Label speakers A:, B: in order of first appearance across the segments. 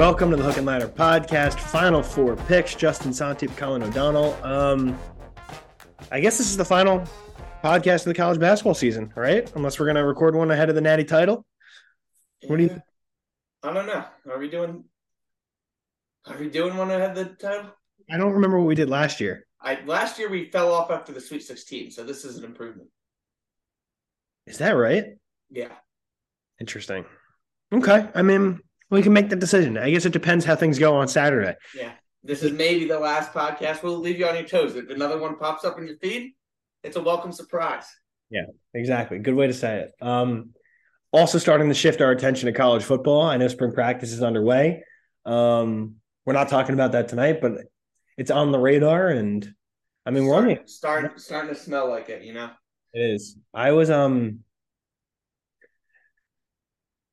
A: Welcome to the Hook and Ladder podcast. Final four picks: Justin Santip, Colin O'Donnell. Um, I guess this is the final podcast of the college basketball season, right? Unless we're gonna record one ahead of the Natty title. What do you?
B: I don't know. Are we doing? Are we doing one ahead of the title?
A: I don't remember what we did last year.
B: I last year we fell off after the Sweet Sixteen, so this is an improvement.
A: Is that right?
B: Yeah,
A: Interesting. Okay. I mean, we can make the decision. I guess it depends how things go on Saturday.
B: yeah. This is maybe the last podcast. We'll leave you on your toes. If another one pops up in your feed, it's a welcome surprise.
A: Yeah, exactly. Good way to say it. Um, also starting to shift our attention to college football. I know spring practice is underway. Um, we're not talking about that tonight, but it's on the radar. And I mean, we're only
B: starting, starting to smell like it. You know.
A: it is. I was um,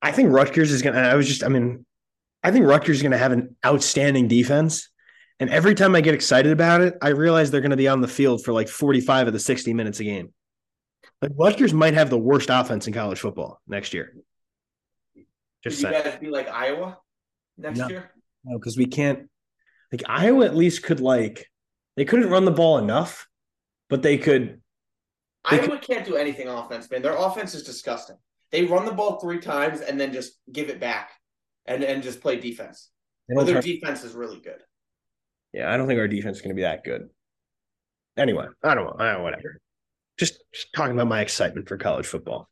A: I think Rutgers is gonna. I was just. I mean, I think Rutgers is gonna have an outstanding defense. And every time I get excited about it, I realize they're going to be on the field for like 45 of the 60 minutes a game. Like Rutgers might have the worst offense in college football next year. Just
B: Could you guys be like Iowa next
A: No.
B: year?
A: No, because we can't. Like Iowa at least could like they couldn't run the ball enough, but they could. They
B: Iowa can't do anything offense, man. Their offense is disgusting. They run the ball three times and then just give it back, and and just play defense. But their
A: turn-
B: defense is really good.
A: yeah, I don't think our defense is going to be that good. Anyway, I don't know. I don't know, whatever. Just, just talking about my excitement for college football.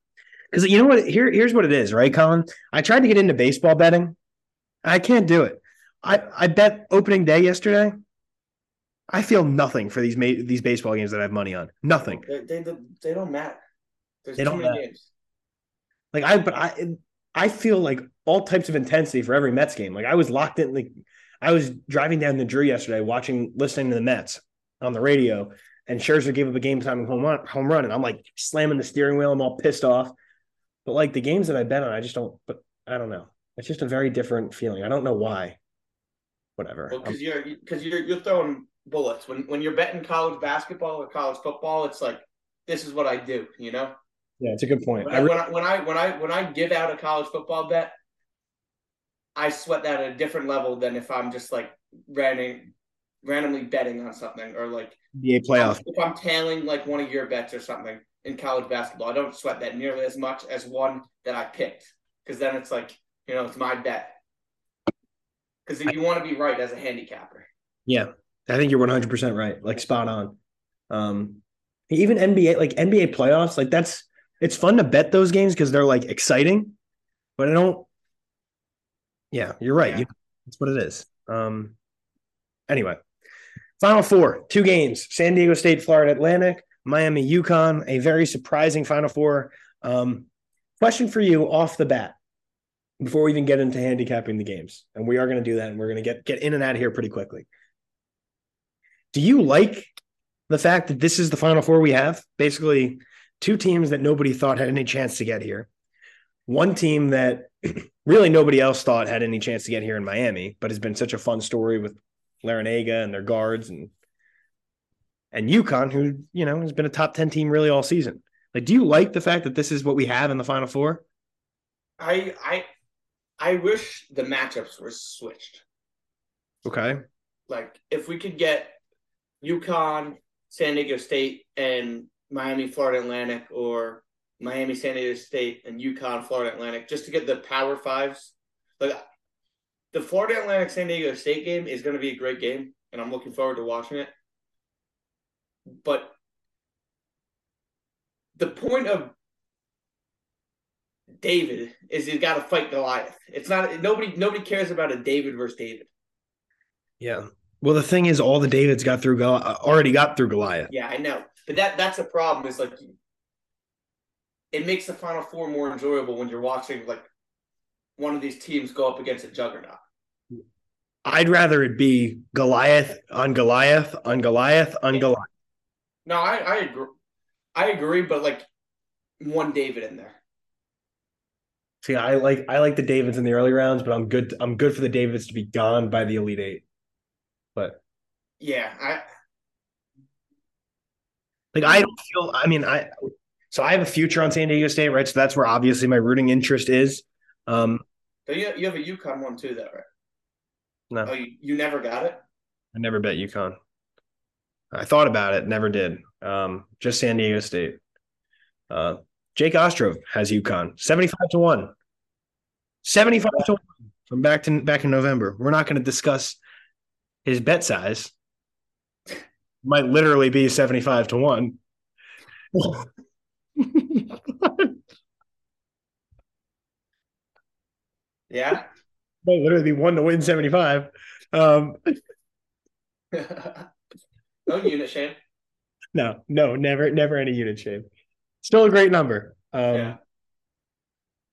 A: Because you know what? Here, here's what it is, right, Colin? I tried to get into baseball betting. I can't do it. I, I bet opening day yesterday. I feel nothing for these ma- these baseball games that I have money on. Nothing.
B: They they, they don't matter. There's
A: They
B: too
A: don't
B: many
A: matter.
B: games.
A: Like I, but I, I feel like all types of intensity for every Mets game. Like I was locked in. Like I was driving down the Drew yesterday, watching, listening to the Mets on the radio, and Scherzer gave up a game time home run, home run, and I'm like slamming the steering wheel. I'm all pissed off. But like the games that I bet on, I just don't. But I don't know. It's just a very different feeling. I don't know why. Whatever.
B: Well,
A: Um,
B: because you're because you're you're throwing bullets when when you're betting college basketball or college football. It's like this is what I do. You know.
A: Yeah, it's a good point.
B: When
A: I
B: when I when I when I when I give out a college football bet, I sweat that at a different level than if I'm just like random randomly betting on something or like
A: NBA playoff.
B: if I'm tailing like one of your bets or something in college basketball. I don't sweat that nearly as much as one that I picked because then it's like you know it's my bet. Because if you want to be right as a handicapper.
A: Yeah, I think you're 100 percent right. Like spot on. Um, even NBA, like NBA playoffs, like that's it's fun to bet those games because they're like exciting, but I don't. Yeah, you're right.
B: Yeah.
A: You, that's what it is. Um, anyway, Final Four, two games: San Diego State, Florida Atlantic, Miami, UConn. A very surprising Final Four. Um, question for you off the bat before we even get into handicapping the games, and we are going to do that, and we're going to get get in and out of here pretty quickly. Do you like the fact that this is the final four we have? Basically, two teams that nobody thought had any chance to get here. One team that really nobody else thought had any chance to get here in Miami, but has been such a fun story with Larrañaga and their guards and and UConn, who you know has been a top ten team really all season. Like, do you like the fact that this is what we have in the final four?
B: I I I wish the matchups were switched.
A: Okay.
B: Like if we could get UConn, San Diego State, and Miami, Florida Atlantic, or Miami, San Diego State, and UConn, Florida Atlantic, just to get the Power Fives. Like the Florida Atlantic San Diego State game is going to be a great game, and I'm looking forward to watching it. But the point of David is he's got to fight Goliath. It's not nobody. Nobody cares about a David versus David.
A: Yeah. Well, the thing is, all the Davids got through Goli- already got through Goliath.
B: Yeah, I know, but that that's the problem. Is like it makes the Final Four more enjoyable when you're watching like one of these teams go up against a juggernaut.
A: I'd rather it be Goliath on Goliath on Goliath on Goliath.
B: No, I I agree. I agree, but like one David in there.
A: See, I like I like the Davids in the early rounds, but I'm good. I'm good for the Davids to be gone by the Elite Eight. But
B: Yeah, I
A: like, I don't feel. I mean, I so I have a future on San Diego State, right? So that's where obviously my rooting interest is. Um,
B: so you you have a UConn one too, though, right?
A: No,
B: Oh, you, you never got it?
A: I never bet UConn. I thought about it, never did. Um, just San Diego State. Uh, Jake Ostrov has UConn, seventy-five to one. Seventy-five to one from back to back in November. We're not going to discuss his bet size. Might literally be seventy-five to one.
B: Yeah.
A: Might literally be one to win seventy-five. Um,
B: no unit shame.
A: no, no, never, never any unit shame. Still a great number. Um,
B: yeah.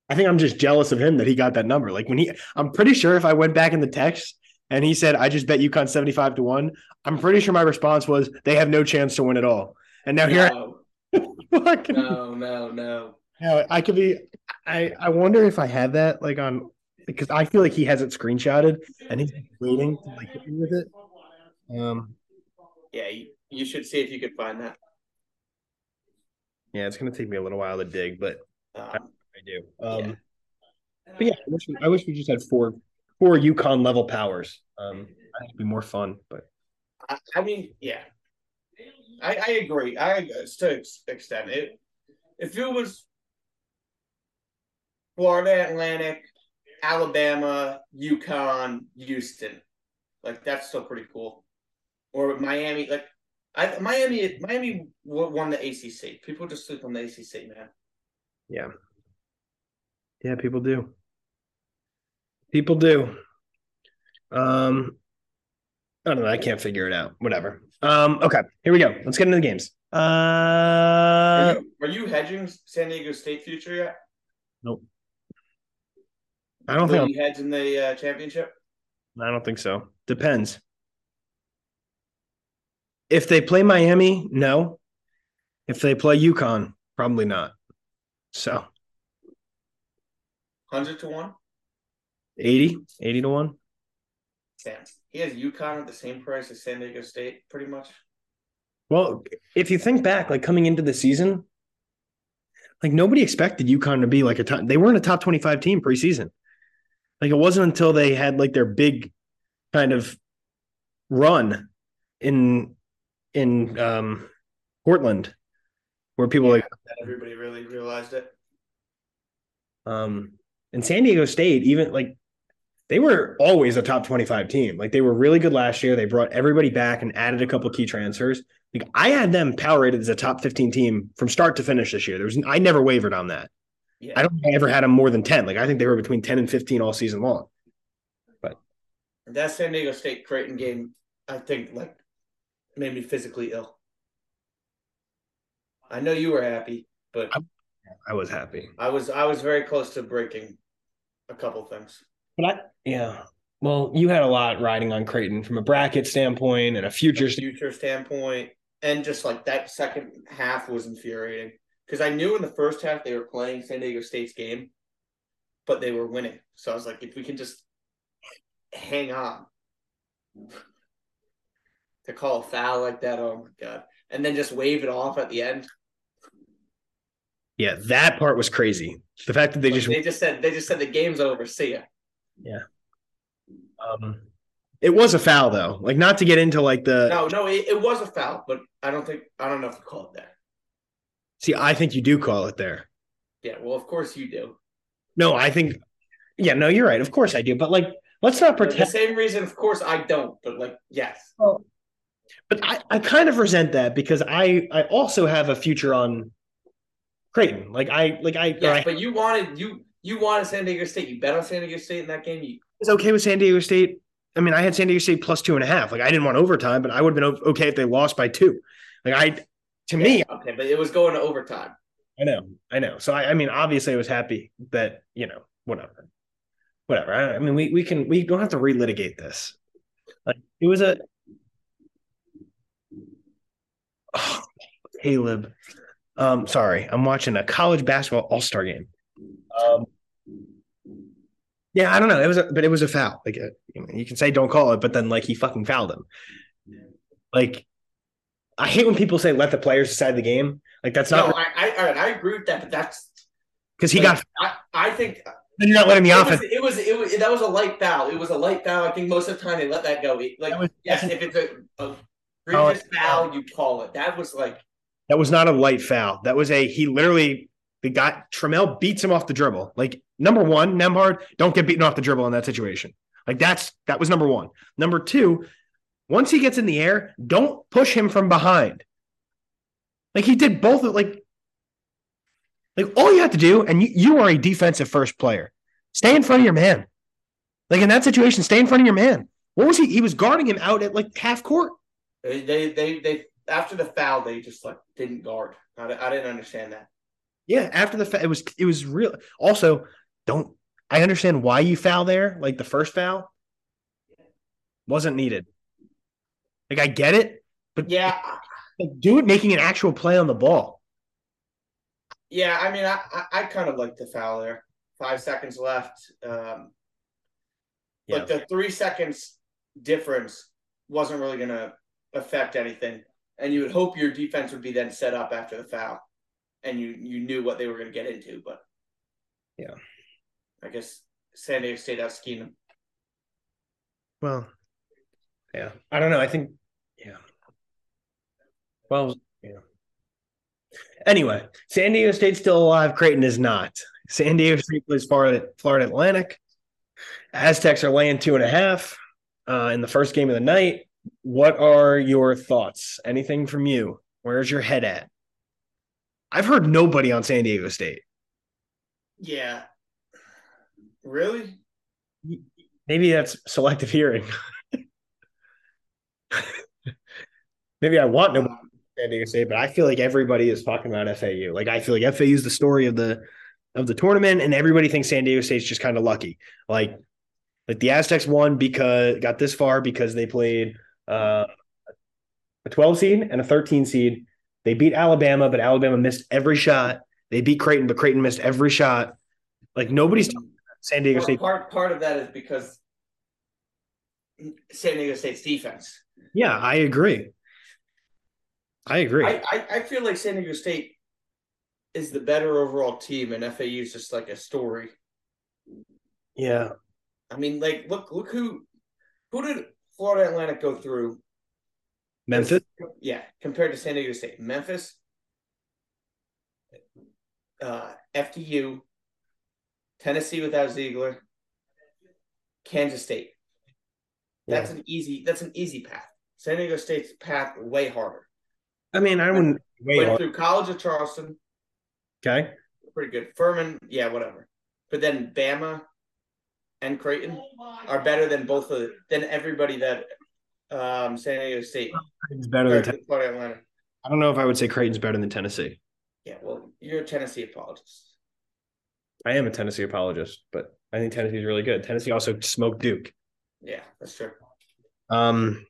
A: I think I'm just jealous of him that he got that number. Like when he, I'm pretty sure if I went back in the text and he said, I just bet UConn 75 to one, I'm pretty sure my response was, they have no chance to win at all. And now here,
B: No,
A: I,
B: no, no, no.
A: now I could be, I, I wonder if I had that like on, because I feel like he has it screenshotted and he's waiting to like hit me with it. Um,
B: Yeah, you, you should see if you could find that.
A: yeah, it's going to take me a little while to dig, but
B: Um,
A: I do. Um,
B: Yeah.
A: But yeah, I wish, we, I wish we just had four four UConn level powers. Um, it'd be more fun. But
B: I, I mean, yeah, I, I agree. I to ex- extent it. If it was Florida Atlantic, Alabama, UConn, Houston, like that's still pretty cool. Or Miami, like I Miami, Miami won the ACC. People just sleep on the ACC, man.
A: yeah, yeah, people do. People do. Um, I don't know. I can't figure it out. Whatever. Um, okay, here we go. Let's get into the games.
B: Are,
A: Uh,
B: you, are you hedging San Diego State future yet?
A: nope. I don't think.
B: you hedge in the uh, championship?
A: I don't think so. Depends. If they play Miami, no. If they play UConn, probably not. So
B: Hundred to one.
A: 80, 80 to 1.
B: Damn. He has UConn at the same price as San Diego State, pretty much.
A: Well, if you think back, like coming into the season, like nobody expected UConn to be like a top, they weren't a top 25 team preseason. Like it wasn't until they had like their big kind of run in in um Portland where people
B: Yeah.
A: like
B: everybody really realized it.
A: um and San Diego State, even like they were always a top 25 team. Like they were really good last year. They brought everybody back and added a couple key transfers. Like I had them power rated as a top 15 team from start to finish this year. There was I never wavered on that.
B: Yeah.
A: I don't think I ever had them more than 10. Like I think they were between 10 and 15 all season long.
B: But that San Diego State Creighton game, I think, like, made me physically ill. I know you were happy, but
A: I was happy.
B: I was I was very close to breaking a couple things.
A: But I yeah. Well, you had a lot riding on Creighton from a bracket standpoint and a future standpoint.
B: future standpoint, and just like that second half was infuriating because I knew in the first half they were playing San Diego State's game, but they were winning. So I was like, if we can just hang on to call a foul like that, oh my god, and then just wave it off at the end.
A: Yeah, that part was crazy. The fact that they
B: Like,
A: just
B: they just said they just said the game's over. See ya.
A: Um it was a foul though. Like not to get into like the
B: No, no, it, it was a foul, but I don't think I don't know if you call it there.
A: See, I think you do call it there.
B: Yeah, well, of course you do.
A: No, I think, yeah, no, you're right. Of course I do. But like, let's not
B: For the same reason, of course, I don't. But like, yes,
A: But I, I kind of resent that because I, I also have a future on Creighton. Like I, like I, or
B: yes.
A: I
B: But you wanted you you wanted San Diego State. You bet on San Diego State in that game. You
A: was okay with San Diego State. I mean, I had San Diego State plus two and a half. Like I didn't want overtime, but I would have been okay if they lost by two. Like I, to me,
B: okay, but it was going to overtime.
A: I know, I know. So I, I mean, obviously, I was happy that you know, whatever, whatever. I, I mean, we we can we don't have to relitigate this. Like it was a oh, Caleb. Um, sorry, I'm watching a college basketball All Star game. Um, yeah, I don't know. It was, a, but it was a foul. Like uh, you, know, you can say don't call it, but then like he fucking fouled him. Like I hate when people say let the players decide the game. Like that's
B: No,
A: not
B: I, I I agree with that, but that's
A: because he
B: like,
A: got
B: I, I think
A: Then you're not letting the
B: It
A: offense.
B: was, it was it was that was a light foul. It was a light foul. I think most of the time they let that go. Like
A: That was-
B: yes, if it's a, a egregious
A: it.
B: foul, you call it. That was like
A: That was not a light foul. That was a he literally the guy Trammell beats him off the dribble. Like number one, Nembhard, don't get beaten off the dribble in that situation. Like that's that was number one. Number two, once he gets in the air, don't push him from behind. Like he did both of like like all you have to do, and you, you are a defensive first player. Stay in front of your man. Like in that situation, stay in front of your man. What was he? He was guarding him out at like half court.
B: they they they, they after the foul they just like didn't guard. I, I didn't understand that.
A: Yeah, after the fact, it was it was real. Also, don't I understand why you foul there? Like the first foul wasn't needed. Like I get it, but
B: Yeah,
A: like, do it making an actual play on the ball.
B: yeah. I mean, I I, I kind of like the foul there. Five seconds left. Um,
A: Yeah.
B: But the three seconds difference wasn't really going to affect anything, and you would hope your defense would be then set up after the foul, and you you knew what they were going to get into. But
A: Yeah.
B: I guess San Diego State has schemed them.
A: Well, yeah, I don't know. I think, yeah. Well, yeah. Anyway, San Diego State's still alive. Creighton is not. San Diego State plays Florida, Florida Atlantic. Aztecs are laying two and a half uh, in the first game of the night. What are your thoughts? Anything from you? Where's your head at? I've heard nobody on San Diego State.
B: Yeah. Really?
A: Maybe that's selective hearing. Maybe I want
B: no
A: San Diego State, but I feel like everybody is talking about FAU. Like I feel like FAU is the story of the of the tournament, and everybody thinks San Diego State's just kind of lucky. Like like the Aztecs won because got this far because they played uh, a 12 seed and a 13 seed. They beat Alabama, but Alabama missed every shot. They beat Creighton, but Creighton missed every shot. Like nobody's talking about San Diego
B: part,
A: State.
B: part part of that is because San Diego State's defense.
A: Yeah, I agree. I agree.
B: I, I, I feel like San Diego State is the better overall team, and FAU is just like a story.
A: yeah.
B: I mean, like look look who who did Florida Atlantic go through?
A: Memphis.
B: Yeah, compared to San Diego State, Memphis, uh, FDU, Tennessee without Zeigler, Kansas State. That's an easy. That's an easy path. San Diego State's path way harder.
A: I mean, I wouldn't.
B: Went
A: on-
B: through College of Charleston,
A: Okay.
B: pretty good. Furman, yeah, whatever. But then Bama and Creighton are better than both of than everybody that um, San Diego State
A: Creighton's better than Ten-
B: Florida Atlantic.
A: I don't know if I would say Creighton's better than Tennessee.
B: Yeah, well, you're a Tennessee apologist.
A: I am a Tennessee apologist, but I think Tennessee is really good. Tennessee also smoked Duke.
B: Yeah, that's true.
A: Um,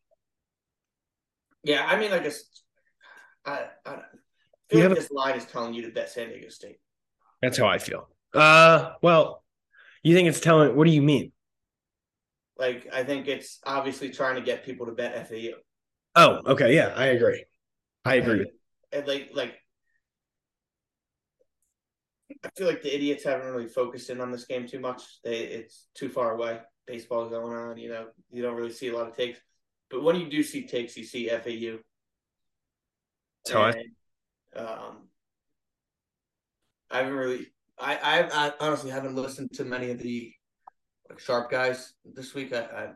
B: Yeah, I mean, I guess I I feel like
A: a-
B: this line is telling you to bet San Diego State.
A: that's how I feel. Uh, well, you think it's telling? What do you mean?
B: Like, I think it's obviously trying to get people to bet FAU.
A: Oh, okay, yeah, I agree. I agree.
B: And, and like, like, I feel like the idiots haven't really focused in on this game too much. They it's too far away. Baseball is going on, you know. You don't really see a lot of takes, but when you do see takes, you see FAU.
A: That's I.
B: Um, I haven't really. I, I I honestly haven't listened to many of the like sharp guys this week. I, I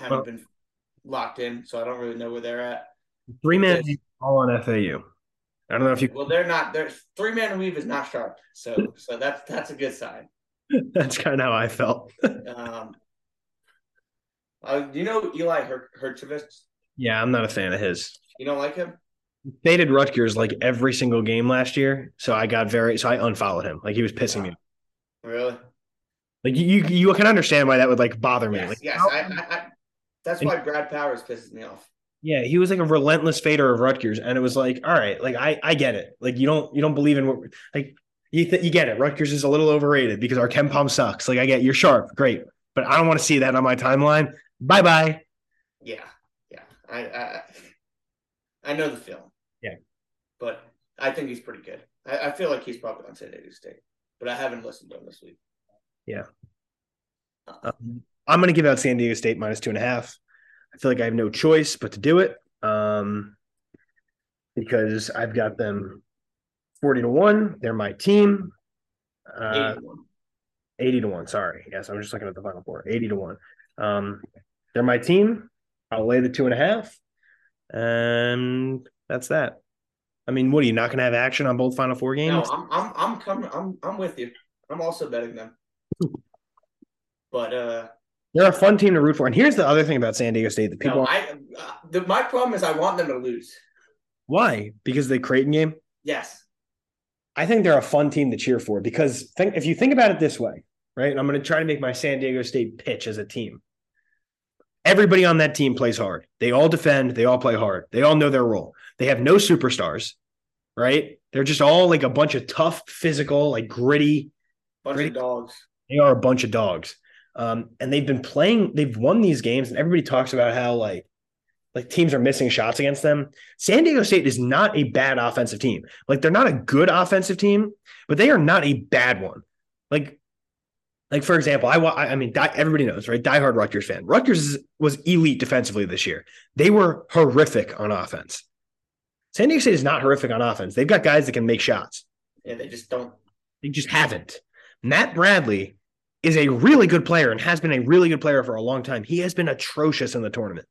B: haven't
A: Well-
B: been locked in, so I don't really know where they're at.
A: Three man all on FAU. I don't know if you.
B: Well, they're not. They're three man weave is not sharp, so so that's that's a good sign.
A: That's kind of how I felt.
B: Um, uh, do you know Eli Her-
A: yeah, I'm not a fan of his.
B: You don't like him?
A: Faded Rutgers like every single game last year, so I got very so I unfollowed him. Like he was pissing me.
B: Really?
A: Like you, you, you can understand why that would like bother me.
B: Yes.
A: Like,
B: yes. I, I, I, that's why Brad Powers pisses me off.
A: Yeah, he was like a relentless fader of Rutgers, and it was like, all right, like I, I get it. Like you don't, you don't believe in what, like you, th- you get it. Rutgers is a little overrated because our KenPom sucks. Like I get, you're sharp, great, but I don't want to see that on my timeline. Bye bye.
B: Yeah, yeah. I, I, I know the film.
A: Yeah.
B: but I think he's pretty good. I, I feel like he's probably on San Diego State, but I haven't listened to him this week.
A: Yeah. Um, I'm going to give out San Diego State minus two and a half. I feel like I have no choice but to do it um, because I've got them 40 to 1. They're my team. Uh, 80 to 1. Sorry. Yes, I'm just looking at the final four. 80 to 1. Um, they're my team. I'll lay the two and a half. And that's that. I mean, what are you not going to have action on both final four games?
B: No, I'm I'm I'm coming. I'm I'm with you. I'm also betting them. But uh
A: they're a fun team to root for. And here's the other thing about San Diego State that people.
B: No, I uh, the, my problem is I want them to lose.
A: Why? Because they Creighton game.
B: Yes.
A: I think they're a fun team to cheer for because think, if you think about it this way, right? And I'm going to try to make my San Diego State pitch as a team. Everybody on that team plays hard. They all defend. They all play hard. They all know their role. They have no superstars, right? They're just all like a bunch of tough, physical, like gritty,
B: bunch gritty. of dogs.
A: They are a bunch of dogs. Um, and they've been playing, they've won these games, and everybody talks about how like like teams are missing shots against them. San Diego State is not a bad offensive team. Like they're not a good offensive team, but they are not a bad one. Like, like for example, I I mean, everybody knows, right? Diehard Rutgers fan. Rutgers was elite defensively this year. They were horrific on offense. San Diego State is not horrific on offense. They've got guys that can make shots.
B: Yeah, they just don't.
A: They just haven't. Matt Bradley is a really good player and has been a really good player for a long time. He has been atrocious in the tournament.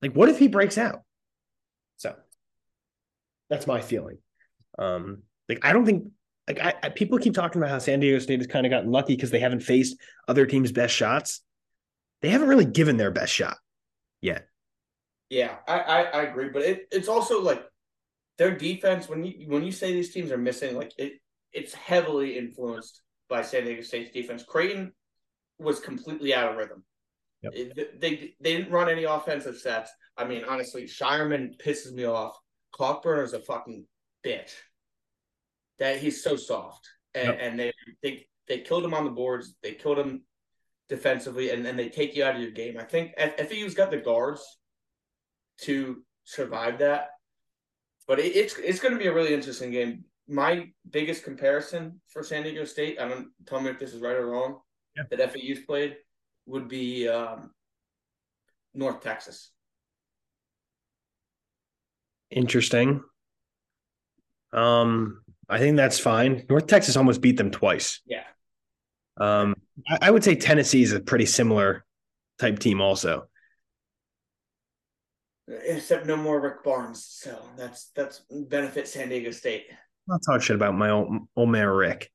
A: Like, what if he breaks out? So that's my feeling. Um, like, I don't think like I, I people keep talking about how San Diego State has kind of gotten lucky because they haven't faced other teams' best shots. They haven't really given their best shot yet.
B: Yeah, I, I, I agree, but it, it's also like their defense when you when you say these teams are missing, like it it's heavily influenced by San Diego State's defense. Creighton was completely out of rhythm. Yep. It, they they didn't run any offensive sets. I mean, honestly, Scheierman pisses me off. Kalkbrenner is a fucking bitch. That he's so soft, and, yep. and they they they killed him on the boards. They killed him defensively, and then they take you out of your game. I think FAU's got the guards to survive that, but it, it's it's going to be a really interesting game my biggest comparison for San Diego State, I don't tell me if this is right or wrong, yeah. that FAU's played would be um, North Texas.
A: Interesting. Um, I think that's fine. North Texas almost beat them twice.
B: Yeah.
A: Um, I, I would say Tennessee is a pretty similar type team, also.
B: Except no more Rick Barnes, so that's that's benefit San Diego State.
A: I'll talk shit about my old, old man Rick.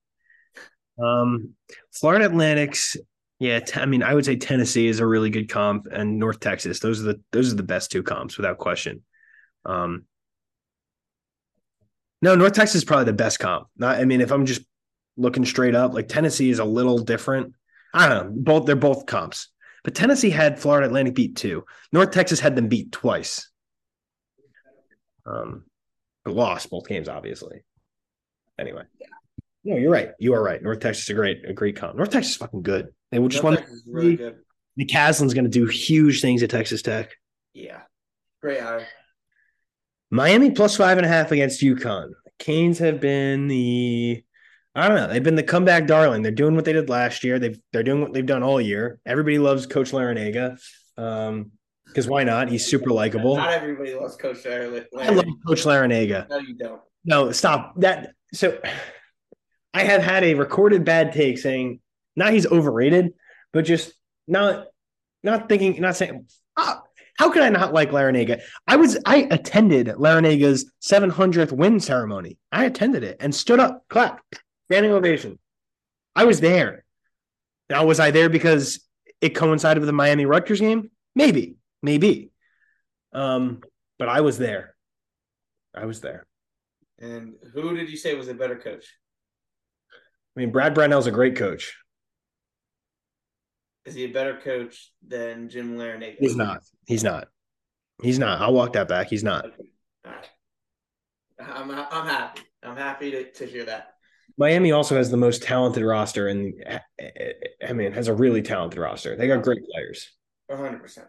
A: Um, Florida Atlantic's, yeah, t- I mean, I would say Tennessee is a really good comp, and North Texas. Those are the those are the best two comps without question. Um, no, North Texas is probably the best comp. Not, I mean, if I'm just looking straight up, like Tennessee is a little different. I don't know. Both they're both comps, but Tennessee had Florida Atlantic beat too. North Texas had them beat twice. Um, but lost both games, obviously anyway. Yeah. No, you're right. You are right. North Texas is a great, a great comp. North Texas is fucking good. They will just want really good. McCasland's going to do huge things at Texas Tech.
B: Yeah, great hire.
A: Miami plus five and a half against UConn. The Canes have been the, I don't know, they've been the comeback darling. They're doing what they did last year. They've they're doing what they've done all year. Everybody loves Coach Larrañaga. Um, because why not? He's super likable.
B: Not everybody loves Coach Larrañaga.
A: I love Coach Larrañaga.
B: No, you don't.
A: No, stop that so I have had a recorded bad take saying not he's overrated, but just not not thinking, not saying, ah, how could I not like Larrañaga? I was I attended Larrañaga's 700th win ceremony. I attended it and stood up, clapped, standing ovation. I was there. Now, was I there because it coincided with the Miami Rutgers game? Maybe, maybe. Um, but I was there. I was there.
B: And who did you say was a better coach?
A: I mean, Brad Brownell's a great coach.
B: Is he a better coach than Jim Larrañaga?
A: He's not. He's not. He's not. I'll walk that back. He's not. Okay.
B: All right. I'm I'm happy. I'm happy to, to hear that.
A: Miami also has the most talented roster, and I mean, has a really talented roster. They got great players.
B: 100. percent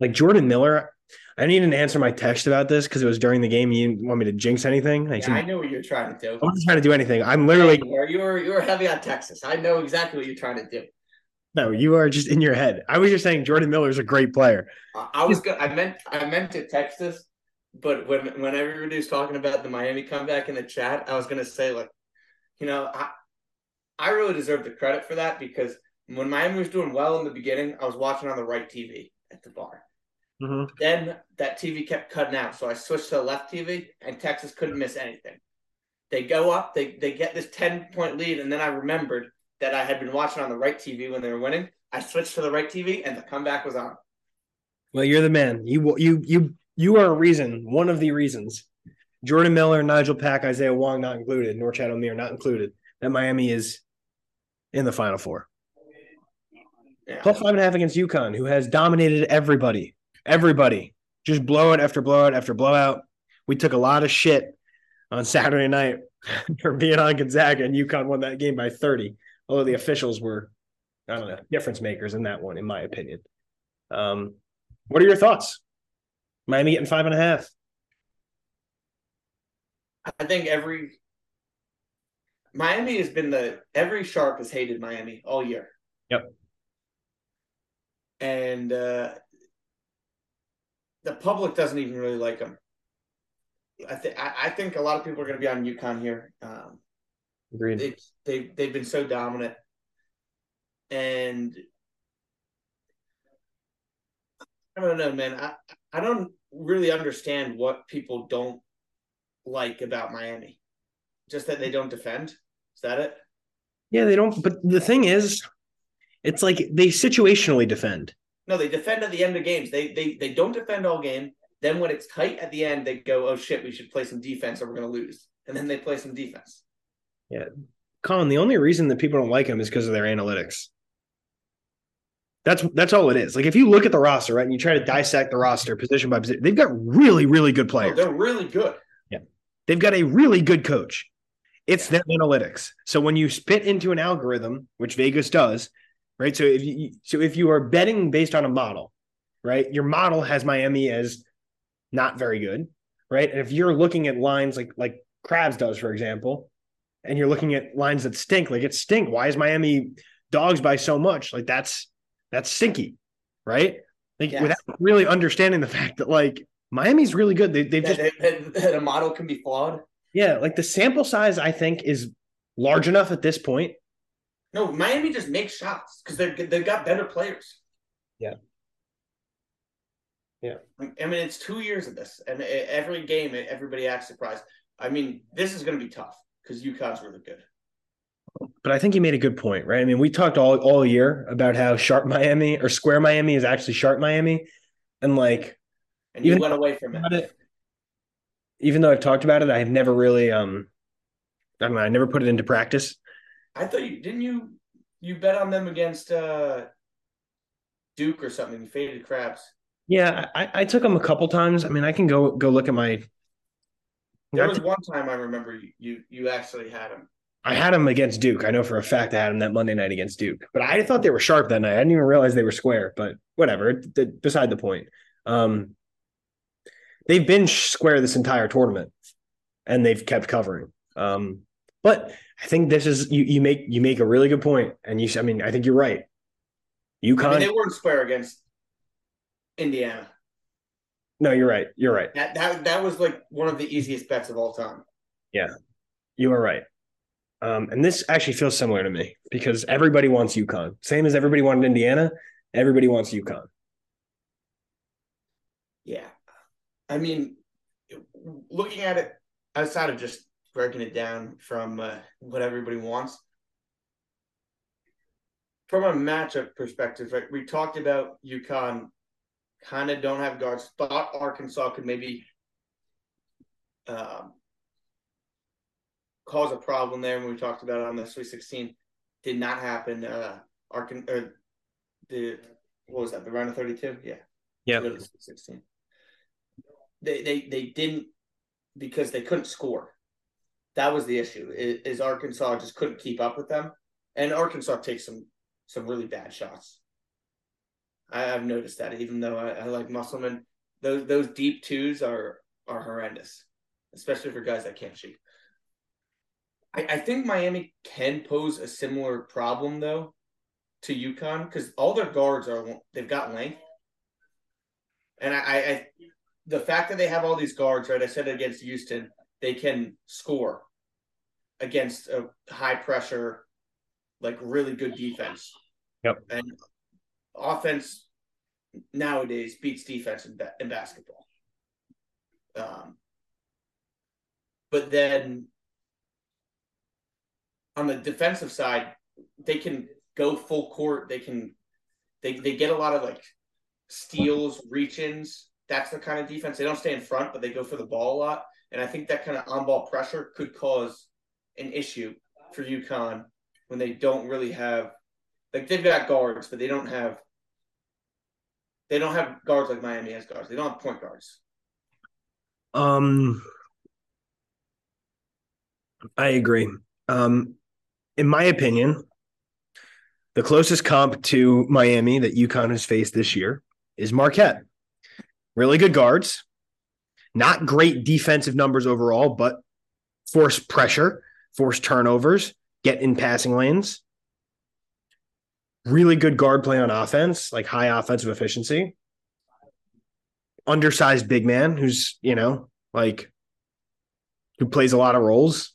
A: Like Jordan Miller, I didn't even answer my text about this because it was during the game. You didn't want me to jinx anything.
B: I, yeah, I know what you're trying to do.
A: I'm not trying to do anything. I'm literally.
B: You are, you were, you were heavy on Texas. I know exactly what you're trying to do.
A: No, you are just in your head. I was just saying Jordan Miller is a great player.
B: I, I was good. I meant I meant to text this, but when when everybody was talking about the Miami comeback in the chat, I was gonna say like, you know, I I really deserve the credit for that because when Miami was doing well in the beginning, I was watching on the right TV at the bar.
A: Mhm.
B: Then that TV kept cutting out, so I switched to the left TV, and Texas couldn't miss anything. They go up, they they get this ten point lead, and then I remembered that I had been watching on the right TV when they were winning. I switched to the right TV, and the comeback was on.
A: Well, you're the man. You you you you are a reason, one of the reasons. Jordan Miller, Nigel Pack, Isaiah Wong not included, Norchad Omier not included. That Miami is in the Final Four.
B: Yeah.
A: Plus five and a half against UConn, who has dominated everybody. Everybody. Just blowout after blowout after blowout. We took a lot of shit on Saturday night for being on Gonzaga, and UConn won that game by 30. Although the officials were, I don't know, difference makers in that one, in my opinion. Um, what are your thoughts? Miami getting five and a half.
B: I think every Miami has been the every sharp has hated Miami all year.
A: Yep.
B: And uh, the public doesn't even really like them. I think I think a lot of people are going to be on UConn here. Um,
A: Agreed.
B: they they they've been so dominant, and I don't know, man. I I don't really understand what people don't like about Miami. Just that they don't defend. Is that it?
A: Yeah, they don't. But the thing is, it's like they situationally defend.
B: No, they defend at the end of games. They they they don't defend all game. Then when it's tight at the end, they go, "Oh shit, we should play some defense, or we're going to lose." And then they play some defense.
A: Yeah, Colin, the only reason that people don't like him is because of their analytics. That's that's all it is. Like if you look at the roster, right, and you try to dissect the roster position by position, they've got really, really good
B: Oh,
A: players.
B: they're really good.
A: Yeah, they've got a really good coach. It's their analytics. So when you spit into an algorithm, which Vegas does, right? So if you so if you are betting based on a model, right, your model has Miami as not very good, right? And if you're looking at lines like like Krabs does, for example, and you're looking at lines that stink, like it's stink. Why is Miami dogs by so much? Like that's that's stinky, right? Like
B: Yes.
A: without really understanding the fact that like Miami's really good. They, they've
B: That,
A: just
B: that, that a model can be flawed.
A: yeah, like the sample size, I think, is large enough at this point.
B: No, Miami just makes shots because they're they've got better players.
A: Yeah. Yeah.
B: I mean, it's two years of this, and every game, everybody acts surprised. I mean, this is going to be tough because UConn's really good.
A: But I think you made a good point, right? I mean, we talked all, all year about how sharp Miami or square Miami is actually sharp Miami. And like,
B: And you
A: Even-
B: went away from it.
A: it, even though I've talked about it, I've never really, um, I don't know, I never put it into practice.
B: I thought you didn't you you bet on them against uh Duke or something. You faded craps.
A: Yeah, I, I took them a couple times. I mean, I can go go look at my.
B: There was one time I remember you you, you actually had him.
A: I had him against Duke. I know for a fact I had him that Monday night against Duke, but I thought they were sharp that night. I didn't even realize they were square, but whatever. it- it- Beside the point. Um, they've been square this entire tournament, and they've kept covering. Um, but I think this is you. You make you make a really good point, and you. I mean, I think you're right.
B: I
A: UConn.
B: mean, they weren't square against Indiana.
A: no, you're right. You're right.
B: That that that was like one of the easiest bets of all time.
A: Yeah, you are right. Um, and this actually feels similar to me because everybody wants UConn. Same as everybody wanted Indiana. Everybody wants UConn.
B: Yeah. I mean, looking at it outside of just breaking it down from uh, what everybody wants, from a matchup perspective, right, we talked about UConn kind of don't have guards. Thought Arkansas could maybe um, cause a problem there when we talked about it on the Sweet 16. Did not happen. Uh, Arkan or the what was that? The round of 32? Yeah.
A: Yeah.
B: The Sweet 16 they they they didn't because they couldn't score. That was the issue. Is, is Arkansas just couldn't keep up with them, and Arkansas takes some some really bad shots. I, I've noticed that, even though I, I like Musselman, those those deep twos are are horrendous, especially for guys that can't shoot. I, I think Miami can pose a similar problem though, to UConn because all their guards are they've got length, and I, I, the fact that they have all these guards, right? I said against Houston, they can score against a high pressure, like really good defense.
A: Yep.
B: And offense nowadays beats defense in, in basketball. Um, but then on the defensive side, they can go full court. They can they they get a lot of like steals, reach-ins. That's the kind of defense. They don't stay in front, but they go for the ball a lot. And I think that kind of on-ball pressure could cause an issue for UConn when they don't really have like they've got guards, but they don't have they don't have guards like Miami has guards. They don't have point guards.
A: Um I agree. Um in my opinion, the closest comp to Miami that UConn has faced this year is Marquette. Really good guards, not great defensive numbers overall, but force pressure, force turnovers, get in passing lanes. Really good guard play on offense, like high offensive efficiency. Undersized big man who's, you know, like who plays a lot of roles.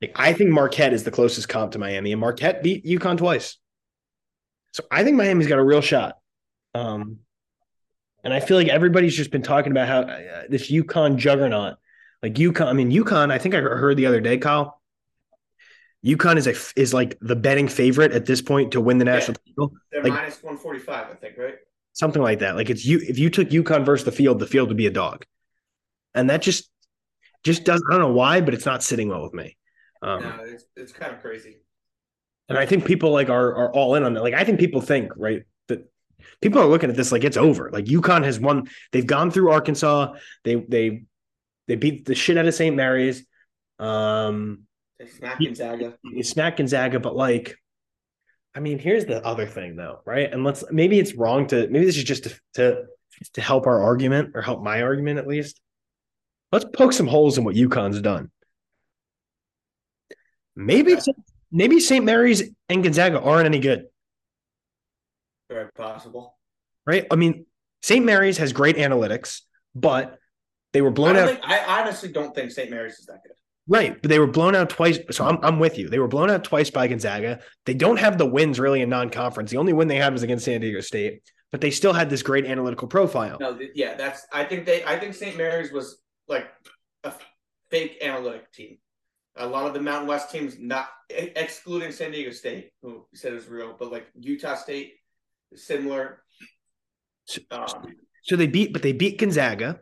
A: Like, I think Marquette is the closest comp to Miami, and Marquette beat UConn twice. So I think Miami's got a real shot. Um, and I feel like everybody's just been talking about how uh, this UConn juggernaut, like UConn. I mean, UConn. I think I heard the other day, Kyle. UConn is a is like the betting favorite at this point to win the national
B: yeah. title. They're like, minus one forty five, I think, right?
A: Something like that. Like it's you. If you took UConn versus the field, the field would be a dog, and that just just does. I don't know why, but it's not sitting well with me.
B: Um, no, it's it's kind of crazy.
A: And I think people like are are all in on that. Like I think people think right that people are looking at this like it's over. Like UConn has won. They've gone through Arkansas. They they they beat the shit out of St. Mary's. Um,
B: they smack Gonzaga.
A: You smack Gonzaga, but like, I mean, here's the other thing though, right? And let's maybe it's wrong to maybe this is just to to, to help our argument or help my argument at least. Let's poke some holes in what UConn's done. Maybe okay maybe St. Mary's and Gonzaga aren't any good.
B: Very possible.
A: Right? I mean, St. Mary's has great analytics, but they were blown
B: I
A: out.
B: Think, I honestly don't think St. Mary's is that good.
A: Right, but they were blown out twice. So I'm, I'm with you. They were blown out twice by Gonzaga. They don't have the wins really in non-conference. The only win they had was against San Diego State, but they still had this great analytical profile.
B: No, yeah, that's. I think they. I think St. Mary's was like a fake analytic team. A lot of the Mountain West teams, not excluding San Diego State, who said it was real, but like Utah State, similar.
A: Um, so they beat, but they beat Gonzaga,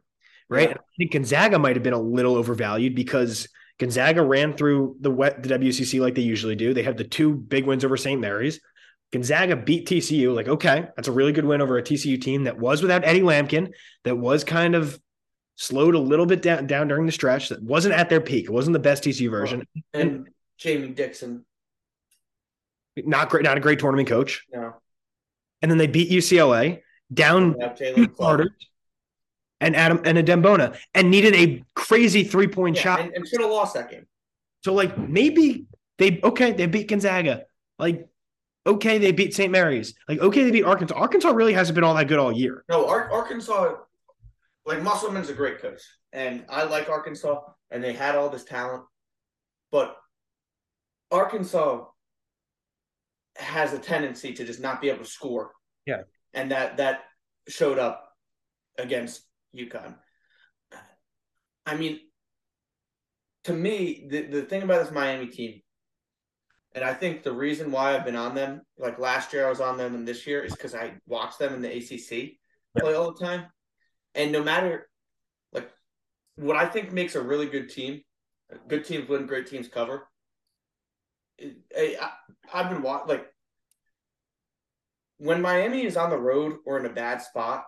A: right? Yeah. I think Gonzaga might have been a little overvalued because Gonzaga ran through the wet the WCC like they usually do. They had the two big wins over St. Mary's. Gonzaga beat TCU. Like, okay, that's a really good win over a TCU team that was without Eddie Lampkin, that was kind of slowed a little bit down, down during the stretch. That wasn't at their peak. It wasn't the best TCU version.
B: And, and Jamie Dixon,
A: not great, not a great tournament coach.
B: No.
A: And then they beat UCLA down Taylor Carter and Adam and Adem Bona and needed a crazy three point yeah, shot
B: and, and should have lost that game.
A: So like maybe they okay they beat Gonzaga like okay they beat St. Mary's like okay they beat Arkansas. Arkansas really hasn't been all that good all year.
B: No, Ar- Arkansas like Musselman's a great coach, and I like Arkansas, and they had all this talent, but Arkansas has a tendency to just not be able to score.
A: Yeah,
B: and that that showed up against UConn. I mean, to me, the, the thing about this Miami team, and I think the reason why I've been on them, like last year I was on them and this year, is because I watched them in the ACC play all the time. And no matter like what I think makes a really good team, good teams win, great teams cover. I, have been watching like when Miami is on the road or in a bad spot,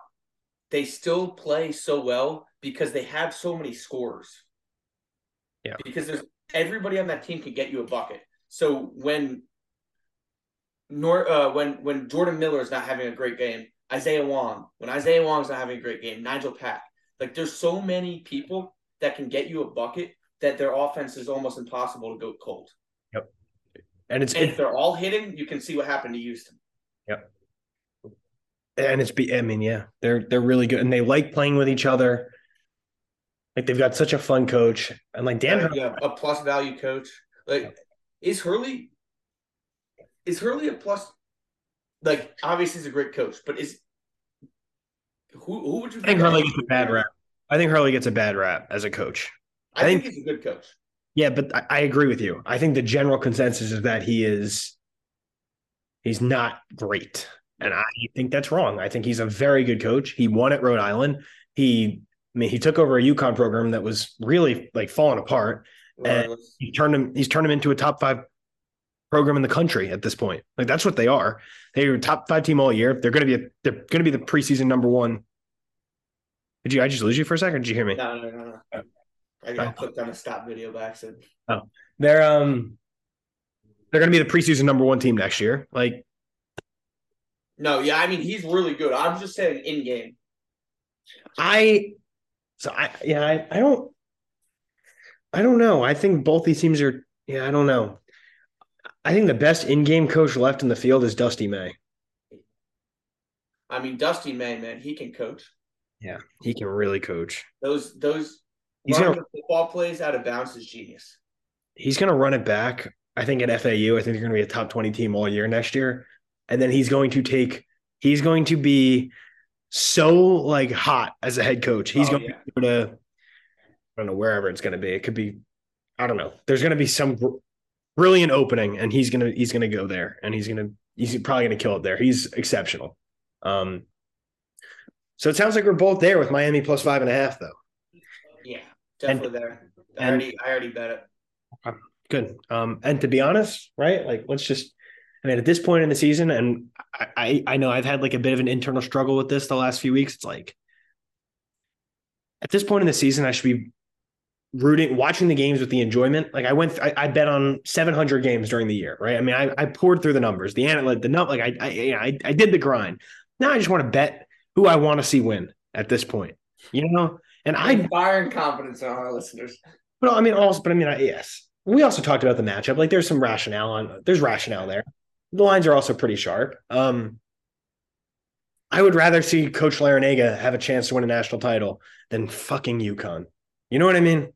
B: they still play so well because they have so many scores.
A: Yeah.
B: Because there's everybody on that team can get you a bucket. So when nor uh, when when Jordan Miller is not having a great game, Isaiah Wong, when Isaiah Wong's not having a great game, Nigel Pack. Like there's so many people that can get you a bucket that their offense is almost impossible to go cold.
A: Yep. And it's
B: and if they're all hitting, you can see what happened to Houston.
A: Yep. And it's be I mean, yeah, they're they're really good and they like playing with each other. Like they've got such a fun coach. And like Dan
B: yeah, a plus value coach. Like, is Hurley is Hurley a plus? Like, obviously, he's a great coach, but is who who would you?
A: I think Hurley gets a bad rap. I think Hurley gets a bad rap as a coach.
B: I,
A: I
B: think,
A: think-
B: he's a good coach.
A: Yeah, but I, I agree with you. I think the general consensus is that he is he's not great. And I think that's wrong. I think he's a very good coach. He won at Rhode Island. He I mean he took over a UConn program that was really like falling apart.
B: and
A: He turned him he's turned him into a top five program in the country at this point. Like that's what they are. They are a top five team all year. They're gonna be a, they're gonna be the preseason number one. Did you I just lose you for a second? Did you hear me?
B: No, no, no, no. I got clicked on a stop video by accident.
A: Oh, They're um they're gonna be the preseason number one team next year. Like
B: No, yeah, I mean he's really good. I'm just saying in game.
A: I so I yeah, I, I don't I don't know. I think both these teams are yeah, I don't know. I think the best in-game coach left in the field is Dusty May.
B: I mean Dusty May, man, he can coach.
A: Yeah, he can really coach.
B: Those those
A: He's gonna-
B: football plays out of bounds is genius.
A: He's gonna run it back. I think at FAU, I think they're gonna be a top 20 team all year next year. And then he's going to take he's going to be so like hot as a head coach. He's
B: Oh,
A: going
B: yeah.
A: to go to I don't know wherever it's going to be. It could be I don't know. There's going to be some brilliant opening, and he's gonna he's gonna go there, and he's gonna he's probably gonna kill it there. He's exceptional. Um, so it sounds like we're both there with Miami plus five and a half, though.
B: Yeah, definitely there. I
A: and-
B: already I already bet it.
A: Good. Um, and to be honest, right? Like, let's just. I mean, at this point in the season, and I, I know I've had like a bit of an internal struggle with this the last few weeks. It's like at this point in the season, I should be rooting, watching the games with the enjoyment. Like I went, I, I bet on 700 games during the year, right? I mean, I, I poured through the numbers, the analytic, the nut, like I, I, you know, I, I did the grind. Now I just want to bet who I want to see win at this point, you know. And I,
B: Inspiring confidence on our listeners.
A: but I mean, also, but I mean, I, yes, we also talked about the matchup. Like, there's some rationale on, there's rationale there. The lines are also pretty sharp. Um, I would rather see Coach Larrañaga have a chance to win a national title than fucking UConn. You know what I mean?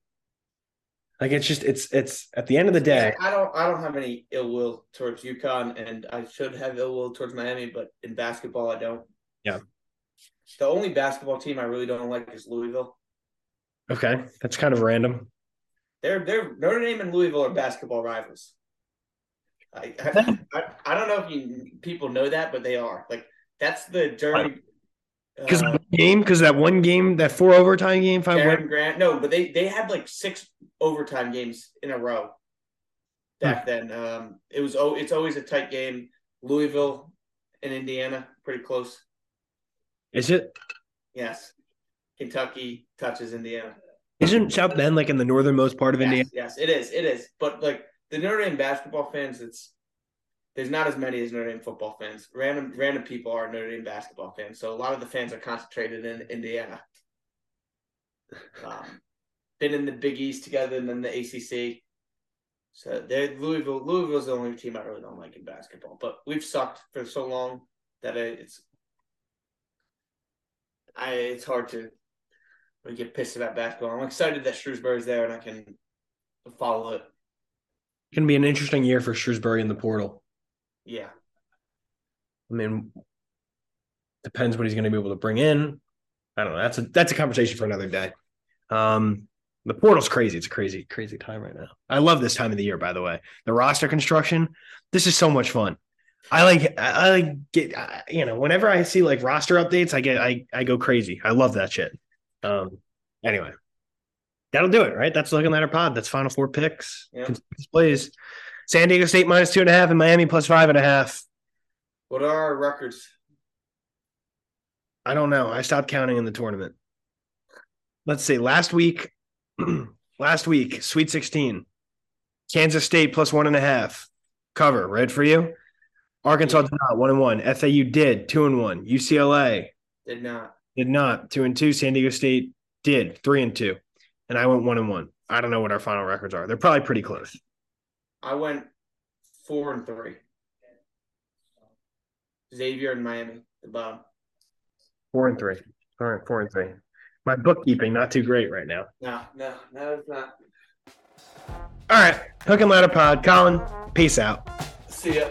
A: Like, it's just, it's, it's at the end of the day.
B: I don't I don't have any ill will towards UConn, and I should have ill will towards Miami, but in basketball I don't.
A: Yeah.
B: The only basketball team I really don't like is Louisville.
A: Okay, that's kind of random.
B: They're they're Notre Dame and Louisville are basketball rivals. I I, I, I don't know if you people know that, but they are. Like that's the journey.
A: Because
B: uh,
A: game, because that one game, that four overtime game, five
B: Karen
A: win.
B: Grant. No, but they they had like six overtime games in a row. Back then, um, it was oh, it's always a tight game. Louisville and Indiana, pretty close.
A: Is it?
B: Yes, Kentucky touches Indiana.
A: Isn't South Bend like in the northernmost part of Indiana?
B: Yes, yes, it is. It is. But like the Notre Dame basketball fans, it's there's not as many as Notre Dame football fans. Random random people are Notre Dame basketball fans. So a lot of the fans are concentrated in Indiana. Um, been in the Big East together and then the ACC. So they're Louisville. Louisville's the only team I really don't like in basketball. But we've sucked for so long that it's I it's hard to really get pissed about basketball. I'm excited that Shrewsberry's there and I can follow it.
A: Going to be an interesting year for Shrewsberry in the portal.
B: Yeah.
A: I mean, depends what he's going to be able to bring in. I don't know. That's a that's a conversation for another day. Um, the portal's crazy. It's a crazy, crazy time right now. I love this time of the year. By the way, the roster construction. This is so much fun. I like. I like get. I- You know, whenever I see like roster updates, I get. I I go crazy. I love that shit. Um. Anyway, that'll do it. Right. That's looking at our pod. That's final four picks.
B: Yeah.
A: Plays. San Diego State minus two and a half and Miami plus five and a half.
B: What are our records?
A: I don't know. I stopped counting in the tournament. Let's see. Last week, last week, Sweet 16, Kansas State plus one and a half. Cover, right for you? Arkansas did not, one and one. FAU did, two and one. UCLA
B: Did not.
A: did not, two and two. San Diego State did, three and two. And I went one and one. I don't know what our final records are. They're probably pretty close.
B: I went four and three. Xavier and Miami the bottom.
A: Four and three. All right, four and three. My bookkeeping not too great right now.
B: No, no, no, it's not.
A: All right, Hook and Ladder Pod. Colin, peace out.
B: See ya.